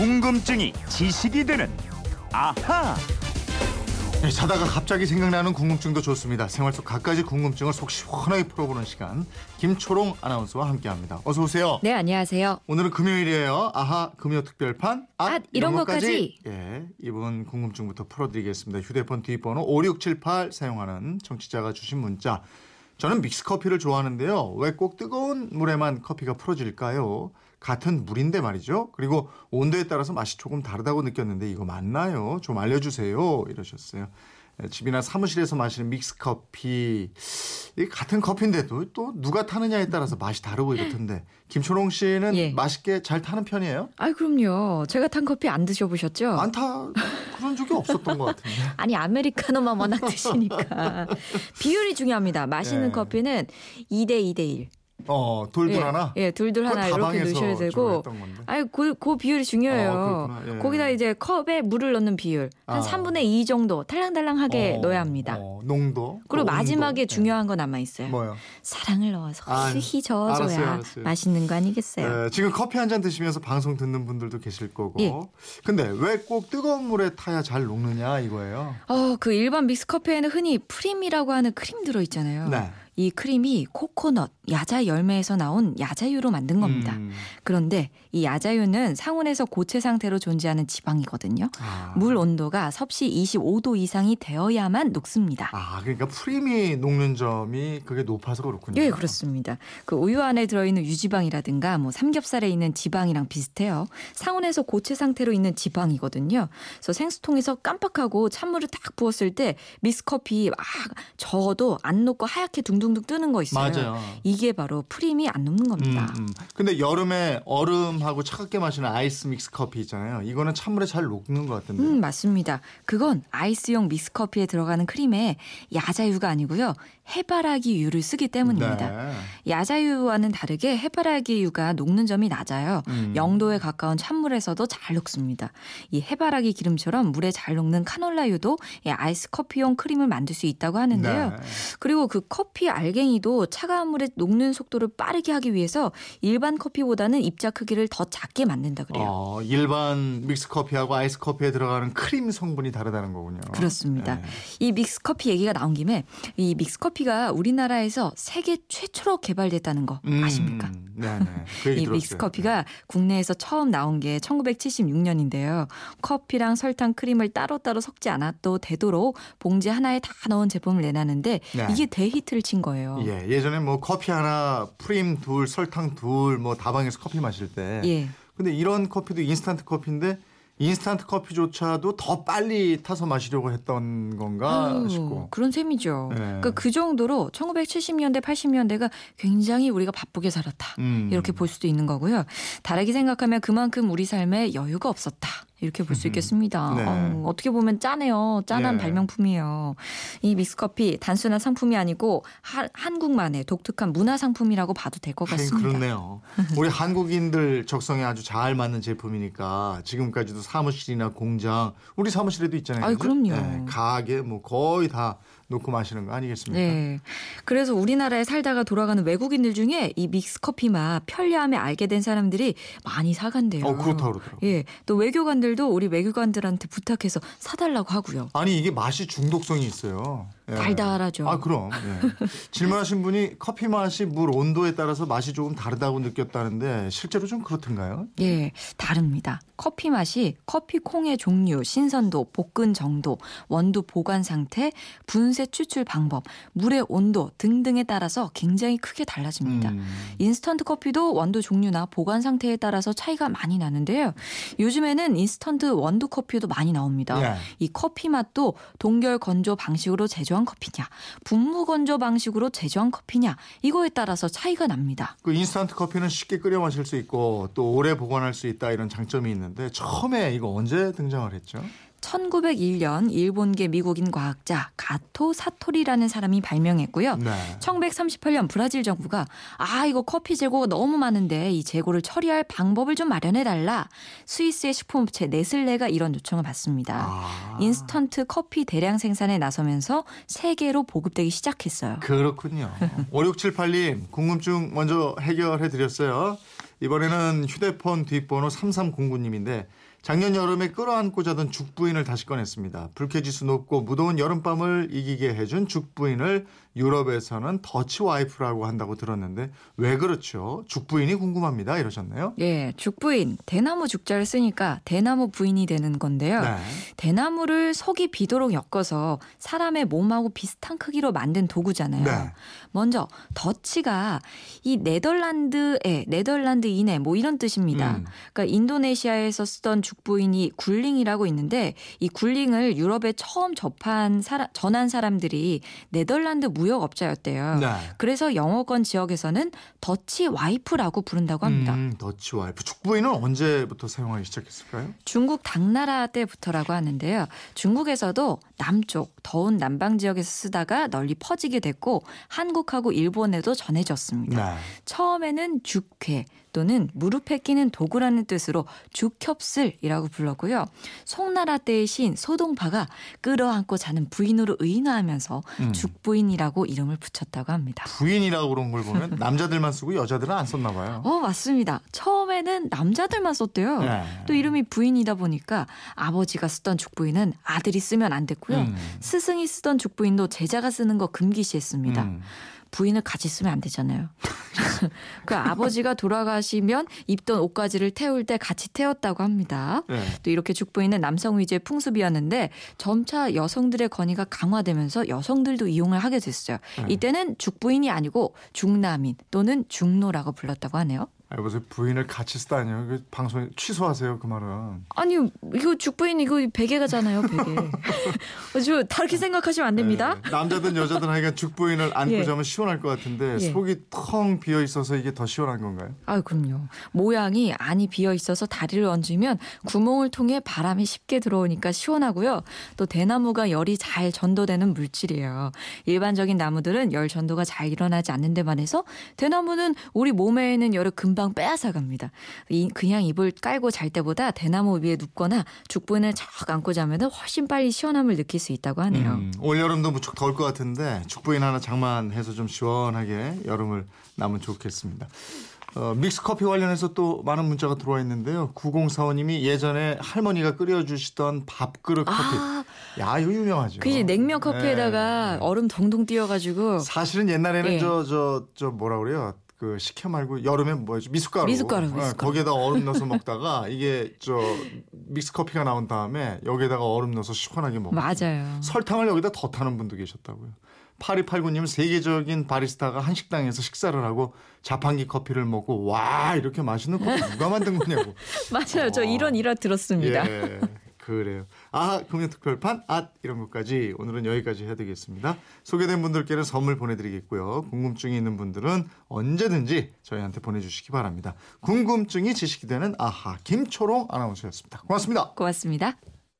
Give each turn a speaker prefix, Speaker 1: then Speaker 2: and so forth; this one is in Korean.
Speaker 1: 궁금증이 지식이 되는 아하.
Speaker 2: 네, 자다가 갑자기 생각나는 궁금증도 좋습니다. 생활 속 갖가지 궁금증을 속 시원하게 풀어보는 시간. 김초롱 아나운서와 함께합니다. 어서 오세요.
Speaker 3: 네, 안녕하세요.
Speaker 2: 오늘은 금요일이에요. 아하 금요 특별판.
Speaker 3: 앗, 이런 것까지.
Speaker 2: 예, 이번 궁금증부터 풀어드리겠습니다. 휴대폰 뒷번호 5678 사용하는 청취자가 주신 문자. 저는 믹스커피를 좋아하는데요. 왜 꼭 뜨거운 물에만 커피가 풀어질까요? 같은 물인데 말이죠. 그리고 온도에 따라서 맛이 조금 다르다고 느꼈는데 이거 맞나요? 좀 알려주세요. 이러셨어요. 예, 집이나 사무실에서 마시는 믹스 커피 이 같은 커피인데도 또 누가 타느냐에 따라서 맛이 다르고 이렇던데 김초롱 씨는
Speaker 3: 예.
Speaker 2: 맛있게 잘 타는 편이에요?
Speaker 3: 아, 그럼요. 제가 탄 커피 안 드셔보셨죠?
Speaker 2: 안 타 그런 적이 없었던 것 같은데.
Speaker 3: 아니, 아메리카노만 워낙 드시니까. 비율이 중요합니다. 마시는
Speaker 2: 예.
Speaker 3: 커피는 2대 2대 1.
Speaker 2: 어 돌돌
Speaker 3: 예,
Speaker 2: 하나.
Speaker 3: 예, 둘둘
Speaker 2: 그거
Speaker 3: 하나 이렇게 넣으셔야 되고. 아니, 그, 그 비율이 중요해요.
Speaker 2: 아. 예.
Speaker 3: 거기다 이제 컵에 물을 넣는 비율. 한
Speaker 2: 아.
Speaker 3: 3분의 2 정도 탈랑탈랑하게
Speaker 2: 어,
Speaker 3: 넣어야 합니다.
Speaker 2: 어, 농도.
Speaker 3: 그리고
Speaker 2: 온도.
Speaker 3: 마지막에
Speaker 2: 예.
Speaker 3: 중요한 거 남아 있어요.
Speaker 2: 뭐요?
Speaker 3: 사랑을 넣어서
Speaker 2: 아,
Speaker 3: 휘휘
Speaker 2: 알았어요,
Speaker 3: 저어줘야
Speaker 2: 알았어요.
Speaker 3: 맛있는 거 아니겠어요?
Speaker 2: 예, 지금 커피 한 잔 드시면서 방송 듣는 분들도 계실 거고.
Speaker 3: 예.
Speaker 2: 근데 왜 꼭 뜨거운 물에 타야 잘 녹느냐 이거예요.
Speaker 3: 어, 그 일반 믹스 커피에는 흔히 프림이라고 하는 크림 들어 있잖아요.
Speaker 2: 네.
Speaker 3: 이 크림이 코코넛, 야자 열매에서 나온 야자유로 만든 겁니다.
Speaker 2: 음.
Speaker 3: 그런데 이 야자유는 상온에서 고체 상태로 존재하는 지방이거든요.
Speaker 2: 아.
Speaker 3: 물 온도가 섭씨 25도 이상이 되어야만 녹습니다.
Speaker 2: 아, 그러니까 프림이 녹는 점이 그게 높아서 그렇군요.
Speaker 3: 예, 그렇습니다. 그 우유 안에 들어있는 유지방이라든가 뭐 삼겹살에 있는 지방이랑 비슷해요. 상온에서 고체 상태로 있는 지방이거든요. 그래서 생수통에서 깜빡하고 찬물을 딱 부었을 때 믹스커피 막 저어도 안 녹고 하얗게 둥둥둥 뜨는 거 있어요.
Speaker 2: 맞아요.
Speaker 3: 이게 바로 프림이 안 녹는 겁니다.
Speaker 2: 음, 음. 근데 여름에 얼음하고 차갑게 마시는 아이스 믹스 커피 있잖아요. 이거는 찬물에 잘 녹는 것 같은데.
Speaker 3: 음, 맞습니다. 그건 아이스용 믹스 커피에 들어가는 크림에 야자유가 아니고요. 해바라기유를 쓰기 때문입니다.
Speaker 2: 네.
Speaker 3: 야자유와는 다르게 해바라기유가 녹는 점이 낮아요.
Speaker 2: 음.
Speaker 3: 0도에 가까운 찬물에서도 잘 녹습니다. 이 해바라기 기름처럼 물에 잘 녹는 카놀라유도 이 아이스 커피용 크림을 만들 수 있다고 하는데요.
Speaker 2: 네.
Speaker 3: 그리고 그 커피 알갱이도 차가운 물에 녹는 속도를 빠르게 하기 위해서 일반 커피보다는 입자 크기를 더 작게 만든다 그래요.
Speaker 2: 어, 일반 믹스 커피하고 아이스 커피에 들어가는 크림 성분이 다르다는 거군요.
Speaker 3: 그렇습니다.
Speaker 2: 네.
Speaker 3: 이 믹스 커피 얘기가 나온 김에 이 믹스 커피가 우리나라에서 세계 최초로 개발됐다는 거
Speaker 2: 음,
Speaker 3: 아십니까?
Speaker 2: 네네. 그
Speaker 3: 이
Speaker 2: 들었어요.
Speaker 3: 믹스 커피가 국내에서 처음 나온 게 1976년인데요. 커피랑 설탕, 크림을 따로따로 섞지 않아도 되도록 봉지 하나에 다 넣은 제품을 내놨는데
Speaker 2: 네.
Speaker 3: 이게 대히트를 친 거예요.
Speaker 2: 예, 예전에 뭐 커피 하나, 프림 둘, 설탕 둘, 뭐 다방에서 커피 마실 때.
Speaker 3: 예.
Speaker 2: 근데 이런 커피도 인스턴트 커피인데 인스턴트 커피조차도 더 빨리 타서 마시려고 했던 건가
Speaker 3: 아유,
Speaker 2: 싶고.
Speaker 3: 그런 셈이죠.
Speaker 2: 네.
Speaker 3: 그러니까 그 정도로 1970년대, 80년대가 굉장히 우리가 바쁘게 살았다.
Speaker 2: 음.
Speaker 3: 이렇게 볼 수도 있는 거고요. 다르게 생각하면 그만큼 우리 삶에 여유가 없었다. 이렇게 볼 수 있겠습니다.
Speaker 2: 네.
Speaker 3: 어, 어떻게 보면 짠해요. 짠한
Speaker 2: 예.
Speaker 3: 발명품이에요. 이 믹스커피 단순한 상품이 아니고 하- 한국만의 독특한 문화 상품이라고 봐도 될 것 같습니다.
Speaker 2: 그렇네요. 우리 한국인들 적성에 아주 잘 맞는 제품이니까 지금까지도 사무실이나 공장, 우리 사무실에도 있잖아요. 그죠?
Speaker 3: 그럼요.
Speaker 2: 네, 가게 뭐 거의 다 놓고 마시는 거 아니겠습니까?
Speaker 3: 네. 그래서 우리나라에 살다가 돌아가는 외국인들 중에 이 믹스커피 맛 편리함에 알게 된 사람들이 많이 사간대요.
Speaker 2: 어, 그렇다고 그러더라고요.
Speaker 3: 예. 또 외교관 들도 우리 외교관들한테 부탁해서 사달라고 하고요.
Speaker 2: 아니 이게 맛이 중독성이 있어요. 예.
Speaker 3: 달달하죠.
Speaker 2: 아 그럼 예. 질문하신 분이 커피 맛이 물 온도에 따라서 맛이 조금 다르다고 느꼈다는데 실제로 좀 그렇던가요?
Speaker 3: 예, 다릅니다. 커피 맛이 커피 콩의 종류, 신선도, 볶은 정도, 원두 보관 상태, 분쇄 추출 방법, 물의 온도 등등에 따라서 굉장히 크게 달라집니다.
Speaker 2: 음.
Speaker 3: 인스턴트 커피도 원두 종류나 보관 상태에 따라서 차이가 많이 나는데요. 요즘에는 인스턴트 원두 커피도 많이 나옵니다.
Speaker 2: 예.
Speaker 3: 이 커피 맛도 동결 건조 방식으로 제조 한 커피냐, 분무 건조 방식으로 제조한 커피냐, 이거에 따라서 차이가 납니다.
Speaker 2: 그 인스턴트 커피는 쉽게 끓여 마실 수 있고 또 오래 보관할 수 있다 이런 장점이 있는데 처음에 이거 언제 등장을 했죠?
Speaker 3: 1901년 일본계 미국인 과학자 가토 사토리라는 사람이 발명했고요.
Speaker 2: 네.
Speaker 3: 1938년 브라질 정부가 아 이거 커피 재고가 너무 많은데 이 재고를 처리할 방법을 좀 마련해 달라. 스위스의 식품업체 네슬레가 이런 요청을 받습니다.
Speaker 2: 아.
Speaker 3: 인스턴트 커피 대량 생산에 나서면서 세계로 보급되기 시작했어요.
Speaker 2: 그렇군요. 5678님 궁금증 먼저 해결해 드렸어요. 이번에는 휴대폰 뒷번호 3309님인데 작년 여름에 끌어안고 자던 죽부인을 다시 꺼냈습니다. 불쾌지수 높고 무더운 여름밤을 이기게 해준 죽부인을 유럽에서는 더치 와이프라고 한다고 들었는데 왜 그렇죠? 죽부인이 궁금합니다. 이러셨나요?
Speaker 3: 예, 죽부인 대나무 죽자를 쓰니까 대나무 부인이 되는 건데요.
Speaker 2: 네.
Speaker 3: 대나무를 속이 비도록 엮어서 사람의 몸하고 비슷한 크기로 만든 도구잖아요.
Speaker 2: 네.
Speaker 3: 먼저 더치가 이 네덜란드에 네덜란드인에 뭐 이런 뜻입니다.
Speaker 2: 음.
Speaker 3: 그러니까 인도네시아에서 쓰던 죽부인이 guling이라고 있는데 이 guling을 유럽에 처음 접한 사람, 전한 사람들이 네덜란드 무역업자였대요.
Speaker 2: 네.
Speaker 3: 그래서 영어권 지역에서는 Dutch wife라고 부른다고 합니다.
Speaker 2: 음, Dutch wife. 죽부인은 언제부터 사용하기 시작했을까요?
Speaker 3: 중국 당나라 때부터라고 하는데요. 중국에서도 남쪽 더운 남방 지역에서 쓰다가 널리 퍼지게 됐고 한국하고 일본에도 전해졌습니다.
Speaker 2: 네.
Speaker 3: 처음에는 죽회 또는 무릎에 끼는 도구라는 뜻으로 죽협슬이라고 불렀고요. 송나라 때의 시인 소동파가 끌어안고 자는 부인으로 의인화하면서
Speaker 2: 음.
Speaker 3: 죽부인이라고 이름을 붙였다고 합니다.
Speaker 2: 부인이라고 그런 걸 보면 남자들만 쓰고 여자들은 안 썼나 봐요.
Speaker 3: 어 맞습니다. 처음에는 남자들만 썼대요.
Speaker 2: 네.
Speaker 3: 또 이름이 부인이다 보니까 아버지가 쓰던 죽부인은 아들이 쓰면 안 됐고요.
Speaker 2: 음.
Speaker 3: 스승이 쓰던 죽부인도 제자가 쓰는 거 금기시했습니다.
Speaker 2: 음.
Speaker 3: 부인을 같이 쓰면 안 되잖아요. 그 아버지가 돌아가시면 입던 옷가지를 태울 때 같이 태웠다고 합니다.
Speaker 2: 네.
Speaker 3: 또 이렇게 죽부인은 남성 위주의 풍습이었는데 점차 여성들의 권위가 강화되면서 여성들도 이용을 하게 됐어요.
Speaker 2: 네.
Speaker 3: 이때는 죽부인이 아니고 중남인 또는 중노라고 불렀다고 하네요.
Speaker 2: 아, 여보세요. 부인을 같이 쓰다니요. 그 방송에 취소하세요. 그 말은.
Speaker 3: 아니 이거 죽부인 이거 베개가잖아요 베개. 어, 저 다르게 생각하시면 안 됩니다.
Speaker 2: 네. 남자든 여자든 하여간 죽부인을 안고
Speaker 3: 예.
Speaker 2: 자면 시원할 것 같은데
Speaker 3: 예.
Speaker 2: 속이 텅 비어 있어서 이게 더 시원한 건가요?
Speaker 3: 아 그럼요. 모양이 안이 비어 있어서 다리를 얹으면 구멍을 통해 바람이 쉽게 들어오니까 시원하고요. 또 대나무가 열이 잘 전도되는 물질이에요. 일반적인 나무들은 열 전도가 잘 일어나지 않는 데만 해서 대나무는 우리 몸에 있는 열을 금방 빼앗아 갑니다. 이- 그냥 이불 깔고 잘 때보다 대나무 위에 눕거나 죽부인을 쫙 안고 자면 훨씬 빨리 시원함을 느낄 수 있다고 하네요.
Speaker 2: 음, 올 여름도 무척 더울 것 같은데 죽부인 하나 장만해서 좀 시원하게 여름을 나면 좋겠습니다. 어, 믹스 커피 관련해서 또 많은 문자가 들어와 있는데요. 9045님이 예전에 할머니가 끓여주시던 밥그릇 커피.
Speaker 3: 아,
Speaker 2: 야, 이거 유명하죠.
Speaker 3: 그게 냉면 커피에다가
Speaker 2: 네.
Speaker 3: 얼음 동동 띄워가지고
Speaker 2: 사실은 옛날에는
Speaker 3: 예.
Speaker 2: 저저 저 뭐라 그래요? 그 식혜 말고 여름에 뭐였지 미숫가루.
Speaker 3: 미숫가루,
Speaker 2: 어,
Speaker 3: 미숫가루.
Speaker 2: 거기에다 얼음 넣어서 먹다가 이게 저 믹스 커피가 나온 다음에 여기에다가 얼음 넣어서 시원하게 먹고.
Speaker 3: 맞아요.
Speaker 2: 설탕을 여기다 더 타는 분도 계셨다고요. 8289님 세계적인 바리스타가 한 식당에서 식사를 하고 자판기 커피를 먹고 와 이렇게 맛있는 커피 누가 만든 거냐고.
Speaker 3: 맞아요. 저
Speaker 2: 어.
Speaker 3: 이런 일화 들었습니다.
Speaker 2: 예. 그래요. 아, 금요특별판, 아, 이런 것까지 오늘은 여기까지 해야 되겠습니다. 소개된 분들께는 선물 보내드리겠고요. 궁금증이 있는 분들은 언제든지 저희한테 보내주시기 바랍니다. 궁금증이 지식이 되는 아하, 김초롱 아나운서였습니다. 고맙습니다.
Speaker 3: 고맙습니다.